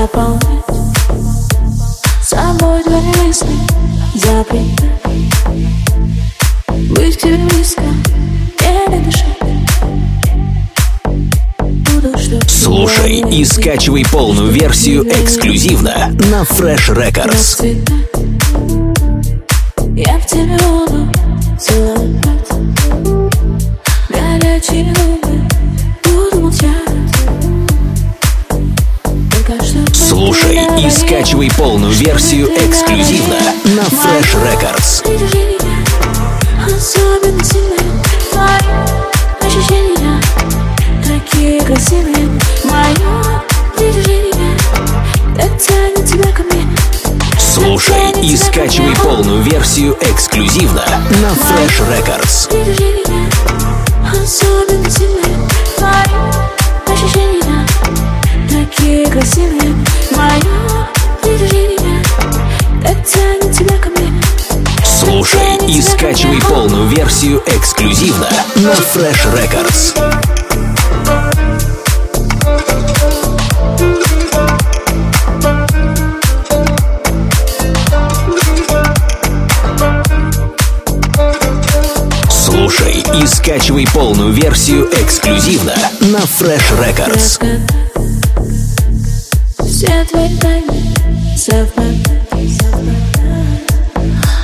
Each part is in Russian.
Заполнять собой твои мысли Запретать быть к тебе близко Еле Слушай и скачивай полную версию эксклюзивно на Fresh Records. Слушай и скачивай полную версию эксклюзивно на Fresh Records. Слушай и скачивай полную версию эксклюзивно на Fresh Records. Особенно такие красивые Мое притяжение так тянет тебя ко мне Слушай и скачивай полную версию эксклюзивно на Fresh Records. Слушай и скачивай полную версию эксклюзивно на Fresh Records. Все твои тайны совпадают.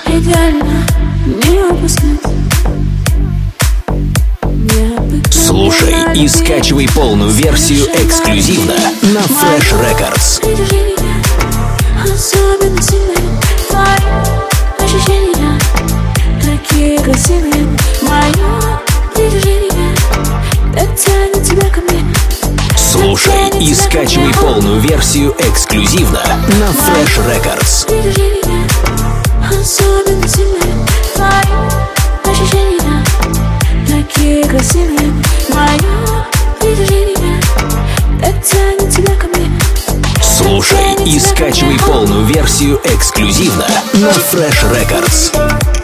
Идеально не упускать. Слушай и скачивай полную версию эксклюзивно на Fresh Records. Особенно Твои ощущения такие красивые. Мое притяжение так тянет Слушай и скачивай полную версию эксклюзивно на Fresh Records. Слушай и скачивай полную версию эксклюзивно на Fresh Records.